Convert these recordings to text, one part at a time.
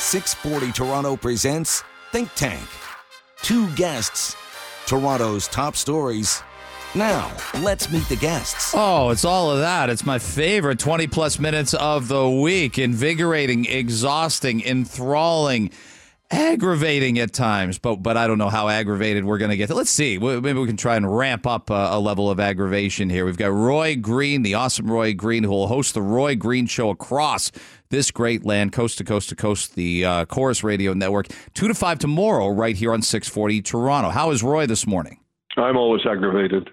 640 Toronto presents Think Tank. Two guests, Toronto's top stories. Now, let's meet the guests. Oh, it's all of that. It's my favorite 20 plus minutes of the week. Invigorating, exhausting, enthralling aggravating at times, but but I don't know how aggravated we're going to get. Let's see. Maybe we can try and ramp up a, a, level of aggravation here. We've got Roy Green, the awesome Roy Green, who will host the Roy Green Show across this great land, coast to coast to coast, the uh, Corus Radio Network, two to five tomorrow, right here on 640 Toronto. How is Roy this morning? I'm always aggravated.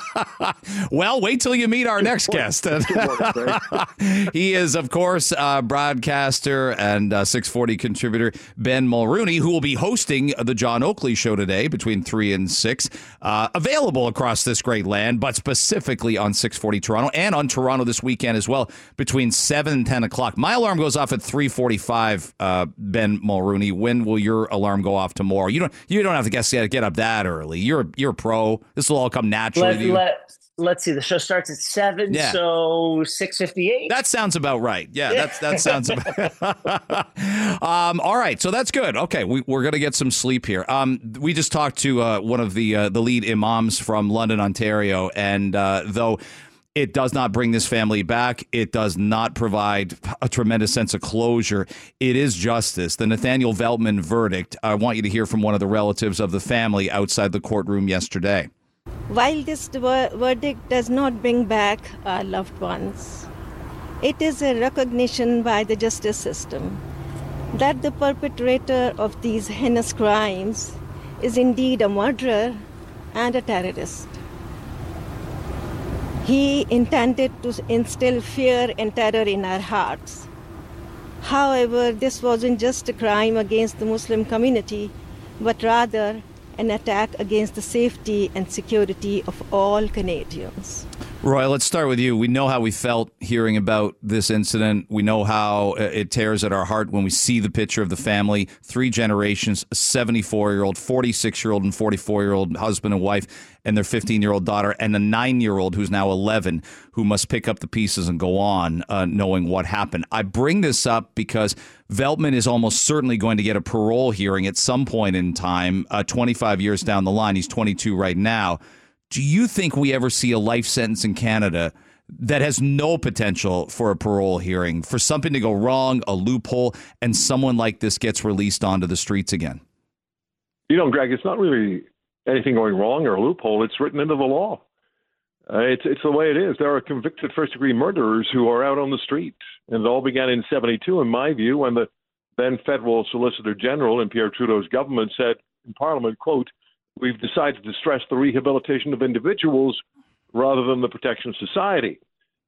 well, wait till you meet our next guest. he is, of course, uh, broadcaster and uh, 640 contributor Ben Mulroney, who will be hosting the John Oakley Show today between 3 and 6. Uh, available across this great land, but specifically on 640 Toronto and on Toronto this weekend as well between 7 and 10 o'clock. My alarm goes off at 345, uh, Ben Mulroney. When will your alarm go off tomorrow? You don't, you don't have to get, get up that early. You're, you're a pro. This will all come naturally let. Let, let's see. The show starts at seven, yeah. so six fifty eight. That sounds about right. Yeah, that's that sounds about. um, all right, so that's good. Okay, we, are gonna get some sleep here. Um, we just talked to uh, one of the uh, the lead imams from London, Ontario, and uh, though. It does not bring this family back. It does not provide a tremendous sense of closure. It is justice. The Nathaniel Veltman verdict. I want you to hear from one of the relatives of the family outside the courtroom yesterday. While this verdict does not bring back our loved ones, it is a recognition by the justice system that the perpetrator of these heinous crimes is indeed a murderer and a terrorist. He intended to instill fear and terror in our hearts. However, this wasn't just a crime against the Muslim community, but rather an attack against the safety and security of all Canadians. Roy, let's start with you. We know how we felt hearing about this incident. We know how it tears at our heart when we see the picture of the family three generations a 74 year old, 46 year old, and 44 year old husband and wife, and their 15 year old daughter, and a nine year old who's now 11 who must pick up the pieces and go on uh, knowing what happened. I bring this up because Veltman is almost certainly going to get a parole hearing at some point in time, uh, 25 years down the line. He's 22 right now. Do you think we ever see a life sentence in Canada? that has no potential for a parole hearing, for something to go wrong, a loophole, and someone like this gets released onto the streets again? You know, Greg, it's not really anything going wrong or a loophole. It's written into the law. Uh, it's it's the way it is. There are convicted first degree murderers who are out on the street, and it all began in '72, in my view, when the then federal Solicitor General in Pierre Trudeau's government said in Parliament, "quote We've decided to stress the rehabilitation of individuals rather than the protection of society."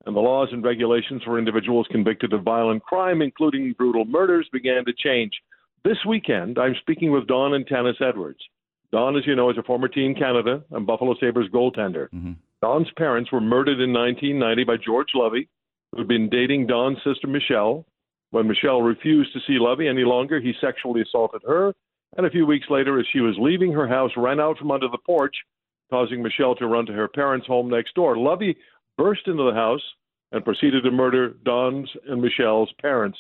And the laws and regulations for individuals convicted of violent crime, including brutal murders, began to change. This weekend, I'm speaking with Don and Tanis Edwards. Don, as you know, is a former Team Canada and Buffalo Sabres goaltender. Mm-hmm. Don's parents were murdered in 1990 by George Lovey, who had been dating Don's sister Michelle. When Michelle refused to see Lovey any longer, he sexually assaulted her, and a few weeks later, as she was leaving her house, ran out from under the porch, causing Michelle to run to her parents' home next door. Lovey burst into the house and proceeded to murder Don's and Michelle's parents,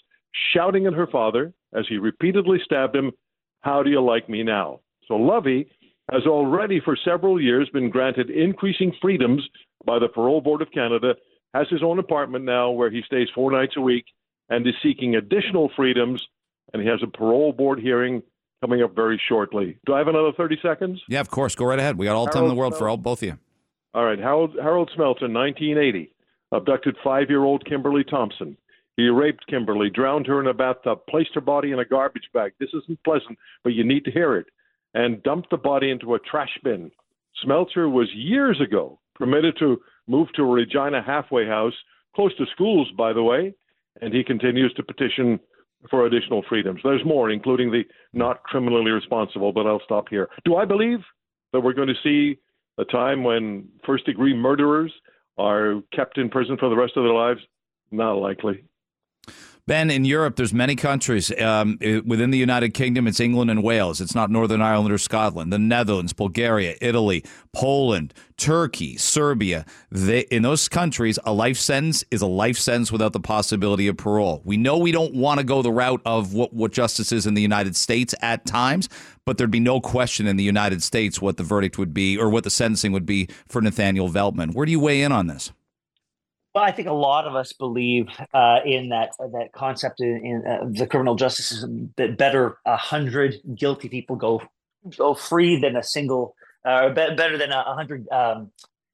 shouting at her father as he repeatedly stabbed him, How do you like me now? So Lovey has already for several years been granted increasing freedoms by the Parole Board of Canada, has his own apartment now where he stays four nights a week, and is seeking additional freedoms. And he has a parole board hearing coming up very shortly. Do I have another 30 seconds? Yeah, of course. Go right ahead. We got all Harold time in the world for all, both of you. All right. Harold, Harold Smelton, 1980, abducted five year old Kimberly Thompson. He raped Kimberly, drowned her in a bathtub, placed her body in a garbage bag. This isn't pleasant, but you need to hear it and dumped the body into a trash bin. Smelter was years ago permitted to move to a Regina halfway house, close to schools, by the way, and he continues to petition for additional freedoms. There's more, including the not criminally responsible, but I'll stop here. Do I believe that we're going to see a time when first degree murderers are kept in prison for the rest of their lives? Not likely. Ben, in Europe, there's many countries. Um, within the United Kingdom, it's England and Wales. It's not Northern Ireland or Scotland. The Netherlands, Bulgaria, Italy, Poland, Turkey, Serbia. They, in those countries, a life sentence is a life sentence without the possibility of parole. We know we don't want to go the route of what, what justice is in the United States at times, but there'd be no question in the United States what the verdict would be or what the sentencing would be for Nathaniel Veltman. Where do you weigh in on this? Well, I think a lot of us believe uh, in that uh, that concept in, in uh, the criminal justice system that better a hundred guilty people go go free than a single, uh, be- better than a hundred um,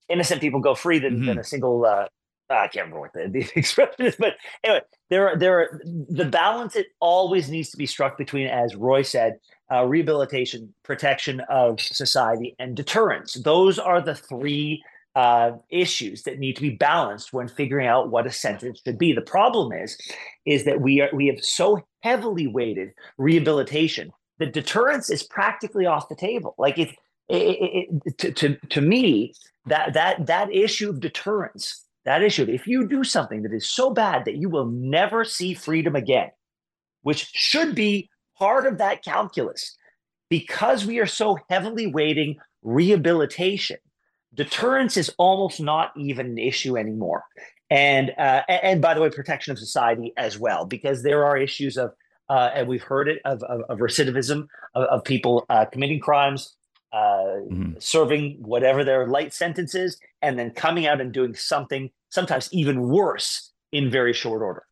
innocent people go free than, mm-hmm. than a single. Uh, I can't remember what the, the expression is, but anyway, there are there are the balance. It always needs to be struck between, as Roy said, uh, rehabilitation, protection of society, and deterrence. Those are the three uh, issues that need to be balanced when figuring out what a sentence should be. The problem is, is that we are we have so heavily weighted rehabilitation that deterrence is practically off the table. Like if it, it, it, to, to to me that that that issue of deterrence, that issue, if you do something that is so bad that you will never see freedom again, which should be part of that calculus, because we are so heavily weighting rehabilitation deterrence is almost not even an issue anymore. And uh, and by the way, protection of society as well, because there are issues of uh, and we've heard it of, of, of recidivism of, of people uh, committing crimes, uh, mm-hmm. serving whatever their light sentence is, and then coming out and doing something sometimes even worse in very short order.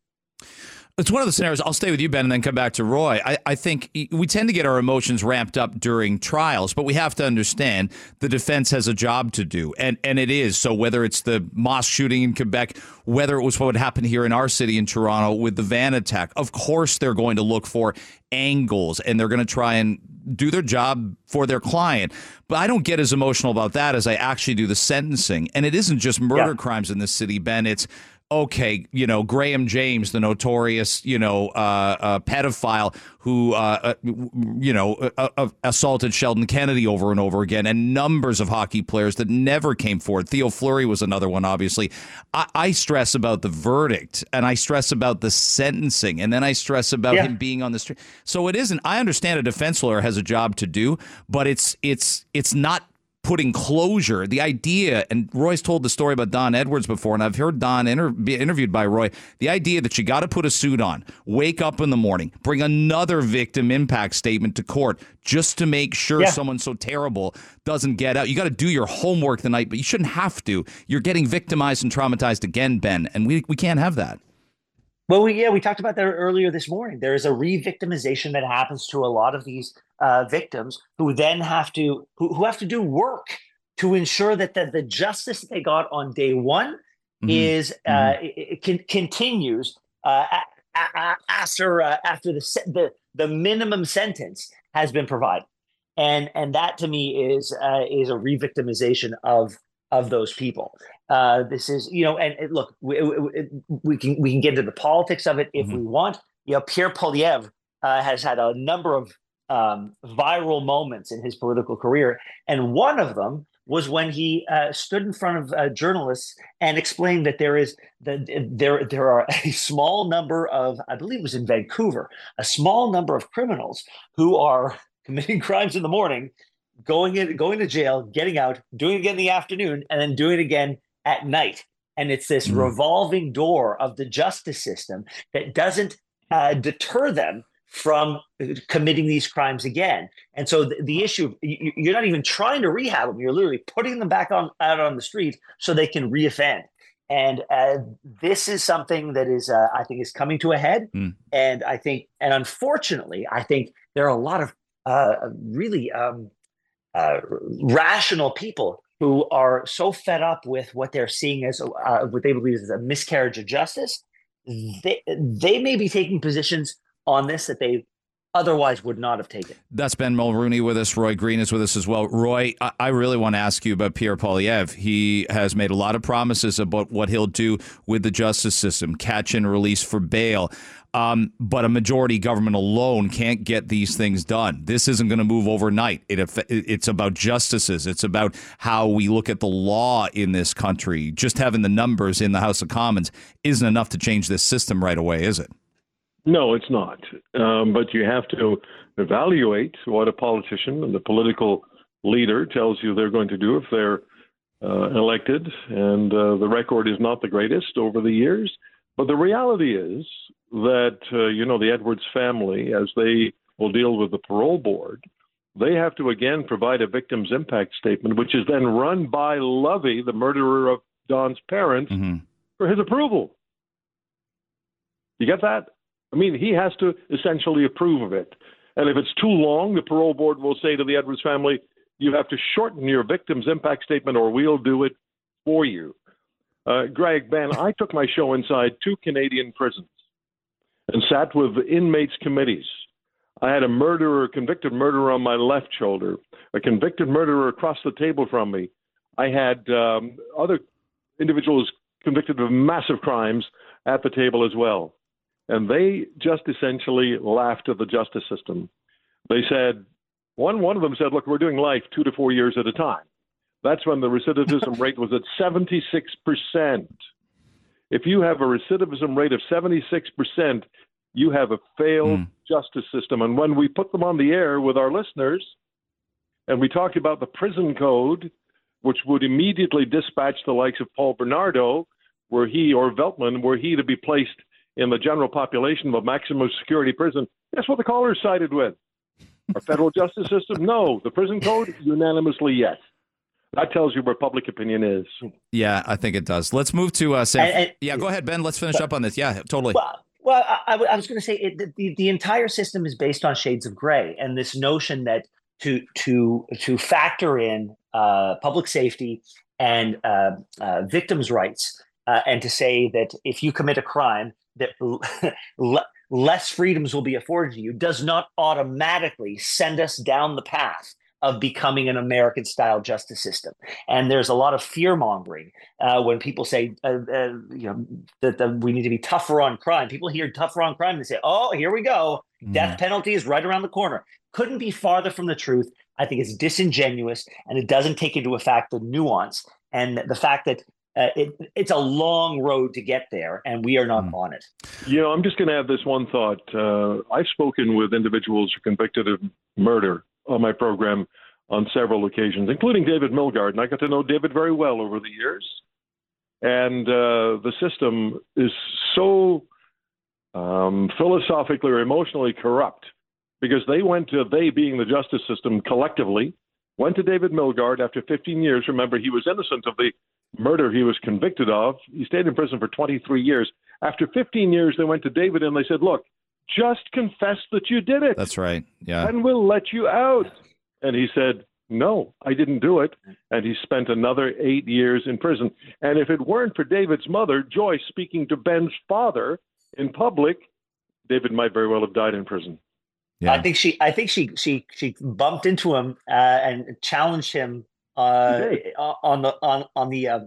It's one of the scenarios. I'll stay with you, Ben, and then come back to Roy. I, I, think we tend to get our emotions ramped up during trials, but we have to understand the defense has a job to do, and and it is. So whether it's the mosque shooting in Quebec, whether it was what happened here in our city in Toronto with the van attack, of course they're going to look for angles and they're going to try and do their job for their client. But I don't get as emotional about that as I actually do the sentencing. And it isn't just murder yeah. crimes in this city, Ben. It's okay, you know, Graham James, the notorious, you know, uh, uh, pedophile who, uh, uh you know, uh, uh, assaulted Sheldon Kennedy over and over again, and numbers of hockey players that never came forward. Theo Fleury was another one, obviously. I, I stress about the verdict, and I stress about the sentencing, and then I stress about yeah. him being on the street. So it isn't. I understand a defense lawyer has a job to do, but it's it's it's not putting closure. The idea, and Roy's told the story about Don Edwards before, and I've heard Don inter- be interviewed by Roy. The idea that you got to put a suit on, wake up in the morning, bring another victim impact statement to court just to make sure yeah. someone so terrible doesn't get out. You got to do your homework the night, but you shouldn't have to. You're getting victimized and traumatized again, Ben, and we, we can't have that. Well, we, yeah, we talked about that earlier this morning. There is a re-victimization that happens to a lot of these uh, victims who then have to who, who have to do work to ensure that the, the justice that they got on day one mm-hmm. is uh, mm-hmm. it, it can, continues uh, after uh, after the, the the minimum sentence has been provided, and and that to me is uh, is a re-victimization of of those people. Uh, this is, you know, and, look, we, we, we, can we can get into the politics of it if mm-hmm. we want. You know, Pierre Poilievre uh, has had a number of um, viral moments in his political career, and one of them was when he uh, stood in front of uh, journalists and explained that there is that there there are a small number of I believe it was in Vancouver a small number of criminals who are committing crimes in the morning going in, going to jail, getting out, doing it again in the afternoon, and then doing it again at night. And it's this mm. revolving door of the justice system that doesn't uh, deter them from committing these crimes again. And so the, the, issue, you're not even trying to rehab them. You're literally putting them back on out on the street so they can reoffend. And uh, this is something that is, uh, I think, is coming to a head. Mm. And I think, and unfortunately, I think there are a lot of uh, really um, uh, rational people who are so fed up with what they're seeing as uh, what they believe is a miscarriage of justice. They they may be taking positions on this that they otherwise would not have taken. That's Ben Mulroney with us. Roy Green is with us as well. Roy, I, I really want to ask you about Pierre Poilievre. He has made a lot of promises about what he'll do with the justice system, catch and release for bail. Um, but a majority government alone can't get these things done. This isn't going to move overnight. It, it's about justices. It's about how we look at the law in this country. Just having the numbers in the House of Commons isn't enough to change this system right away, is it? No, it's not. Um, but you have to evaluate what a politician and the political leader tells you they're going to do if they're uh, elected, and uh, the record is not the greatest over the years. But the reality is that uh, you know the Edwards family, as they will deal with the parole board, they have to again provide a victim's impact statement, which is then run by Lovey, the murderer of Don's parents, mm-hmm. for his approval. You get that? I mean, he has to essentially approve of it. And if it's too long, the parole board will say to the Edwards family, you have to shorten your victim's impact statement or we'll do it for you. Uh, Greg, Ben, I took my show inside two Canadian prisons and sat with inmates committees. I had a murderer, convicted murderer on my left shoulder, a convicted murderer across the table from me. I had um, other individuals convicted of massive crimes at the table as well. And they just essentially laughed at the justice system. They said, one, one of them said, look, we're doing life two to four years at a time. That's when the recidivism rate was at 76%. If you have a recidivism rate of 76%, you have a failed mm. justice system. And when we put them on the air with our listeners, and we talked about the prison code, which would immediately dispatch the likes of Paul Bernardo, were he or Veltman, were he to be placed in the general population of a maximum security prison, guess what the callers sided with? Our federal justice system? No. The prison code? Unanimously, yes. That tells you where public opinion is. Yeah, I think it does. Let's move to uh, San. And, and, yeah, go ahead, Ben. Let's finish up on this. Yeah, totally. Well, well I, I was going to say it, the, the entire system is based on shades of gray, and this notion that to to to factor in uh, public safety and uh, uh, victims' rights, uh, and to say that if you commit a crime, that less freedoms will be afforded to you does not automatically send us down the path of becoming an American style justice system. And there's a lot of fear mongering uh, when people say, uh, uh, you know, that, that, we need to be tougher on crime. People hear tougher on crime and they say, oh, here we go. Mm. Death penalty is right around the corner. Couldn't be farther from the truth. I think it's disingenuous and it doesn't take into effect the nuance and the fact that uh, it, it's a long road to get there, and we are not mm. on it. You know, I'm just going to have this one thought. Uh, I've spoken with individuals who are convicted of murder on my program on several occasions, including David Milgaard, and I got to know David very well over the years. And uh, the system is so um, philosophically or emotionally corrupt because they went to, they being the justice system collectively, went to David Milgaard after 15 years. Remember, he was innocent of the murder he was convicted of. He stayed in prison for 23 years. After 15 years, they went to David and they said, Look, just confess that you did it. That's right. Yeah. And we'll let you out. And he said, No, I didn't do it. And he spent another eight years in prison. And if it weren't for David's mother, Joyce, speaking to Ben's father in public, David might very well have died in prison. Yeah. I think she, I think she, she, she bumped into him uh, and challenged him uh, on the on on the uh,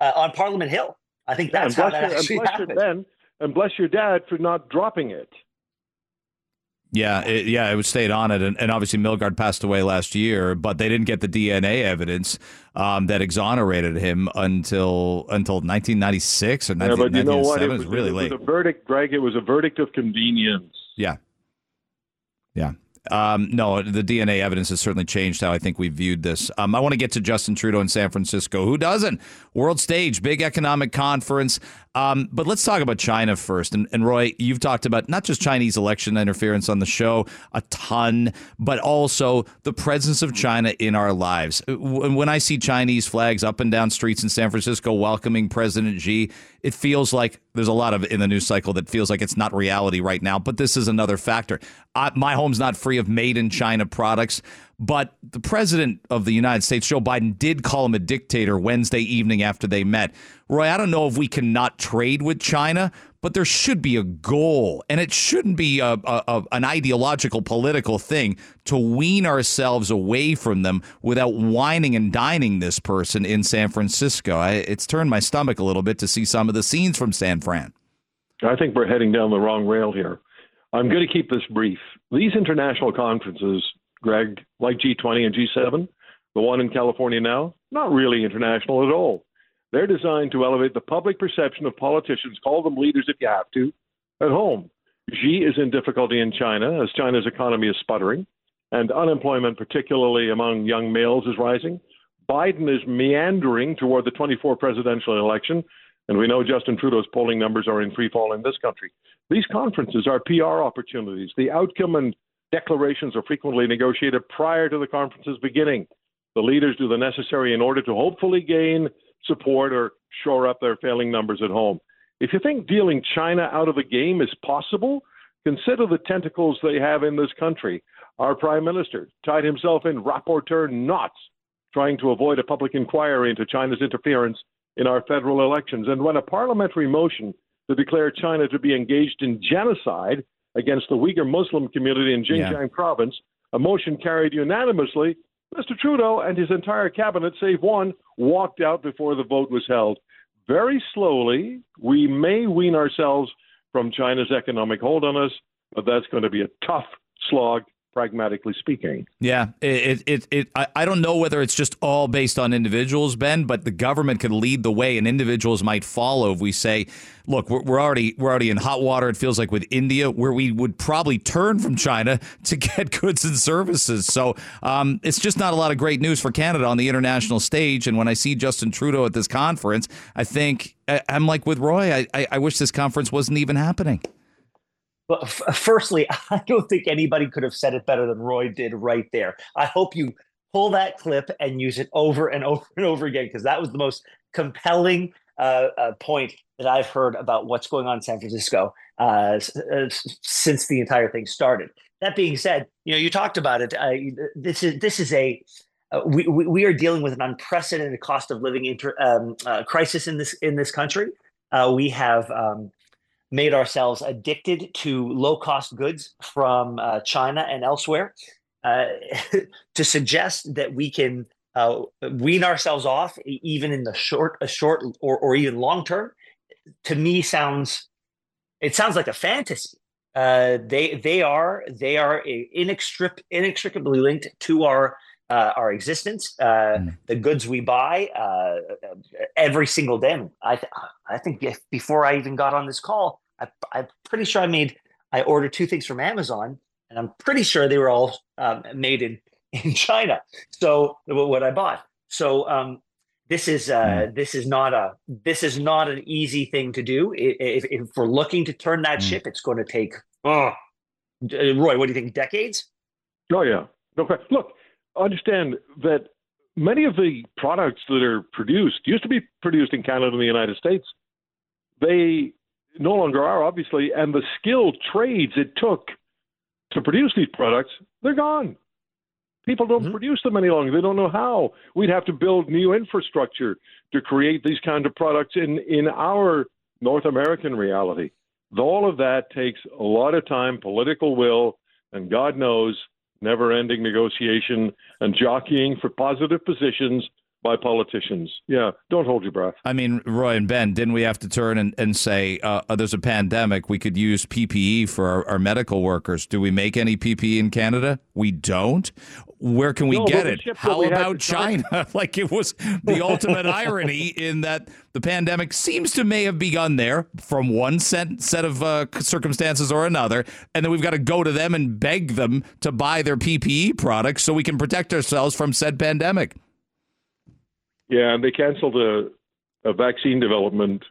uh, on Parliament Hill. I think that's yeah, how that actually and happened. Your, and bless your dad for not dropping it. Yeah, it, yeah, it was stayed on it, and, and, obviously Milgaard passed away last year, but they didn't get the DNA evidence um, that exonerated him until until 1996 or 1997. Yeah, but you know what? It was, it was really it late. Was a verdict, Greg. It was a verdict of convenience. Yeah, yeah. Um, no, the DNA evidence has certainly changed how I think we viewed this. Um, I want to get to Justin Trudeau in San Francisco. Who doesn't? World stage, big economic conference. Um, but let's talk about China first. And, and, Roy, you've talked about not just Chinese election interference on the show a ton, but also the presence of China in our lives. When I see Chinese flags up and down streets in San Francisco welcoming President Xi, it feels like there's a lot of in the news cycle that feels like it's not reality right now. But this is another factor. I, my home's not free of made in China products. But the president of the United States, Joe Biden, did call him a dictator Wednesday evening after they met. Roy, I don't know if we cannot trade with China, but there should be a goal, and it shouldn't be a, a, an ideological political thing to wean ourselves away from them without wining and dining this person in San Francisco. I, it's turned my stomach a little bit to see some of the scenes from San Fran. I think we're heading down the wrong rail here. I'm going to keep this brief. These international conferences Greg, like G20 and G7, the one in California now, not really international at all. They're designed to elevate the public perception of politicians, call them leaders if you have to, at home. Xi is in difficulty in China as China's economy is sputtering and unemployment, particularly among young males, is rising. Biden is meandering toward the 24 presidential election, and we know Justin Trudeau's polling numbers are in free fall in this country. These conferences are PR opportunities. The outcome and declarations are frequently negotiated prior to the conference's beginning. The leaders do the necessary in order to hopefully gain support or shore up their failing numbers at home. If you think dealing China out of the game is possible, consider the tentacles they have in this country. Our prime minister tied himself in rapporteur knots trying to avoid a public inquiry into China's interference in our federal elections. And when a parliamentary motion to declare China to be engaged in genocide against the Uyghur Muslim community in Xinjiang yeah. province, a motion carried unanimously, Mr. Trudeau and his entire cabinet, save one, walked out before the vote was held. Very slowly, we may wean ourselves from China's economic hold on us, but that's going to be a tough slog pragmatically speaking. Yeah, it, it, it, I, I don't know whether it's just all based on individuals, Ben, but the government could lead the way and individuals might follow if we say, look, we're, we're already we're already in hot water. It feels like with India, where we would probably turn from China to get goods and services. So um, it's just not a lot of great news for Canada on the international stage. And when I see Justin Trudeau at this conference, I think I'm like with Roy. I, I, I wish this conference wasn't even happening. But f- firstly, I don't think anybody could have said it better than Roy did right there. I hope you pull that clip and use it over and over and over again because that was the most compelling uh, uh, point that I've heard about what's going on in San Francisco uh, uh since the entire thing started. That being said, you know you talked about it. Uh, this is this is a uh, we, we are dealing with an unprecedented cost of living inter, um, crisis in this in this country. we have um, made ourselves addicted to low cost goods from uh, China and elsewhere. Uh, to suggest that we can uh, wean ourselves off, even in the short, a short or, or even long term, to me sounds it sounds like a fantasy. Uh, they they are they are inextric- inextricably linked to our uh, our existence, uh, mm. the goods we buy uh, every single day. I th- I think if, before I even got on this call, I, I'm pretty sure I made I ordered two things from Amazon, and I'm pretty sure they were all um, made in in China. So what I bought. So um, this is uh, mm. this is not a this is not an easy thing to do. If, if we're looking to turn that mm. ship, it's going to take. Oh, Roy, what do you think? Decades? Oh yeah. Okay. Look, understand that many of the products that are produced used to be produced in Canada and the United States. They no longer are, obviously, and the skilled trades it took to produce these products, they're gone. People don't mm-hmm. produce them any longer. They don't know how. We'd have to build new infrastructure to create these kind of products in, in our North American reality. All of that takes a lot of time, political will, and God knows, never ending negotiation and jockeying for positive positions by politicians. Yeah, don't hold your breath. I mean, Roy and Ben, didn't we have to turn and, and say, uh, uh there's a pandemic, we could use PPE for our, our, medical workers? Do we make any PPE in Canada? We don't. Where can we no, get it? How about China? China? like it was the ultimate irony in that the pandemic seems to may have begun there from one set, set of uh, circumstances or another, and then we've got to go to them and beg them to buy their PPE products so we can protect ourselves from said pandemic. Yeah, and they canceled a, a vaccine development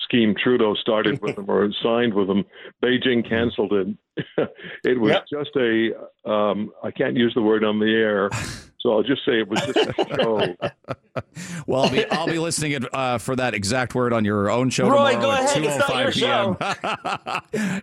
scheme Trudeau started with them or signed with them. Beijing canceled it. it was yep. just a um, I can't use the word on the air. So I'll just say it was just a show. well, I'll be, I'll be listening at, uh, for that exact word on your own show Roy, tomorrow go ahead. It's not your show.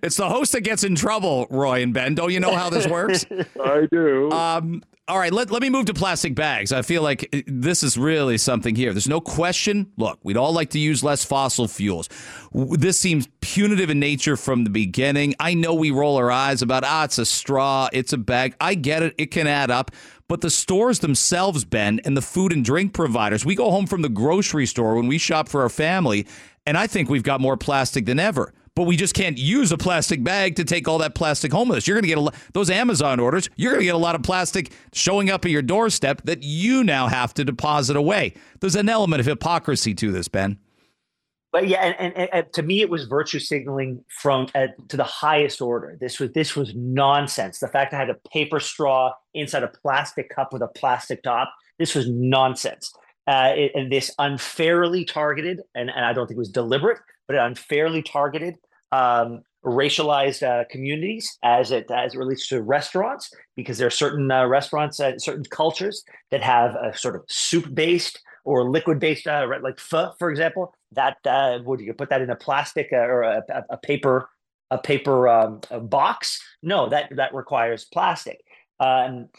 it's the host that gets in trouble, Roy and Ben. Don't you know how this works? I do. Um, all right, let, let me move to plastic bags. I feel like uh, this is really something here. There's no question. Look, we'd all like to use less fossil fuels. This seems punitive in nature from the beginning. I know we roll our eyes about, ah, it's a straw, it's a bag. I get it, it can add up. But the stores themselves, Ben, and the food and drink providers, we go home from the grocery store when we shop for our family, and I think we've got more plastic than ever but we just can't use a plastic bag to take all that plastic home with us. You're going to get a, those Amazon orders. You're going to get a lot of plastic showing up at your doorstep that you now have to deposit away. There's an element of hypocrisy to this, Ben. but yeah, and, and, and, to me, it was virtue signaling from uh, to the highest order. This was this was nonsense. The fact I had a paper straw inside a plastic cup with a plastic top. This was nonsense. Uh, it, and this unfairly targeted, and, and I don't think it was deliberate, but unfairly targeted um, racialized uh, communities as it as it relates to restaurants, because there are certain uh, restaurants, uh, certain cultures that have a sort of soup based or liquid based, uh, like pho, for example. That uh, would you put that in a plastic uh, or a, a, paper a paper um, a box? No, that that requires plastic. Um,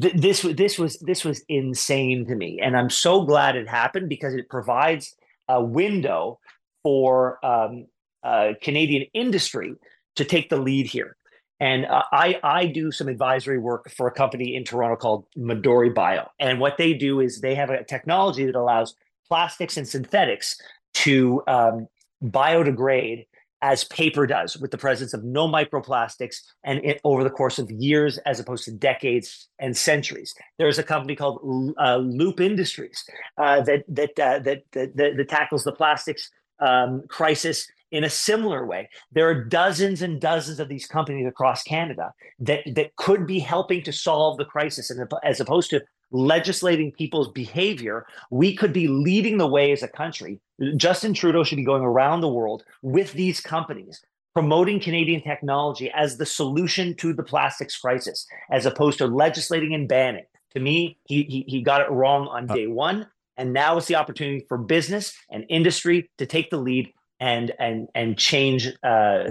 th- this this was this was insane to me, and I'm so glad it happened because it provides a window for um, uh, Canadian industry to take the lead here. And uh, I, I do some advisory work for a company in Toronto called Midori Bio. And what they do is they have a technology that allows plastics and synthetics to um, biodegrade as paper does with the presence of no microplastics and it, over the course of years as opposed to decades and centuries there's a company called uh, loop industries uh, that, that, uh, that, that, that, tackles the plastics um, crisis in a similar way. There are dozens and dozens of these companies across Canada that, that could be helping to solve the crisis. And as opposed to legislating people's behavior, we could be leading the way as a country. Justin Trudeau should be going around the world with these companies, promoting Canadian technology as the solution to the plastics crisis, as opposed to legislating and banning. To me, he, he, he got it wrong on uh day one. And now is the opportunity for business and industry to take the lead and and and change uh,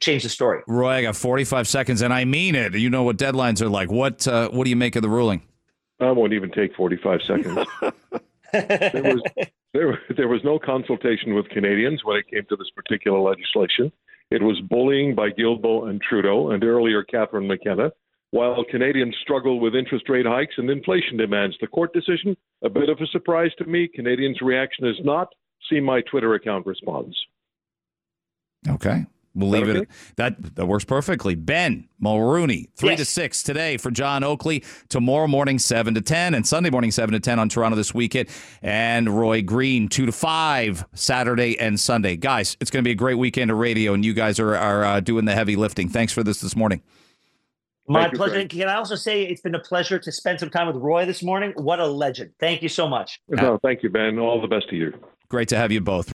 change the story. Roy, I got 45 seconds, and I mean it. You know what deadlines are like. What uh, what do you make of the ruling? I won't even take 45 seconds. there was there, there was no consultation with Canadians when it came to this particular legislation. It was bullying by Guilbeault and Trudeau, and earlier Catherine McKenna. While Canadians struggle with interest rate hikes and inflation demands, the court decision a bit of a surprise to me. Canadians' reaction is not see my Twitter account response. Okay. We'll leave okay? it. That that works perfectly. Ben Mulroney, three yes. to six today for John Oakley. Tomorrow morning, seven to ten, and Sunday morning, seven to ten on Toronto this weekend. And Roy Green, two to five Saturday and Sunday. Guys, it's going to be a great weekend of radio, and you guys are are uh, doing the heavy lifting. Thanks for this this morning. My thank pleasure. You, Can I also say it's been a pleasure to spend some time with Roy this morning? What a legend. Thank you so much. No, thank you, Ben. All the best to you. Great to have you both.